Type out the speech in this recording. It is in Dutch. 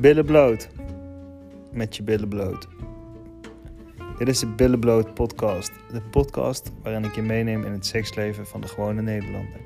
Billen bloot. Met je billen bloot. Dit is de Billenbloot podcast. De podcast waarin ik je meeneem in het seksleven van de gewone Nederlander.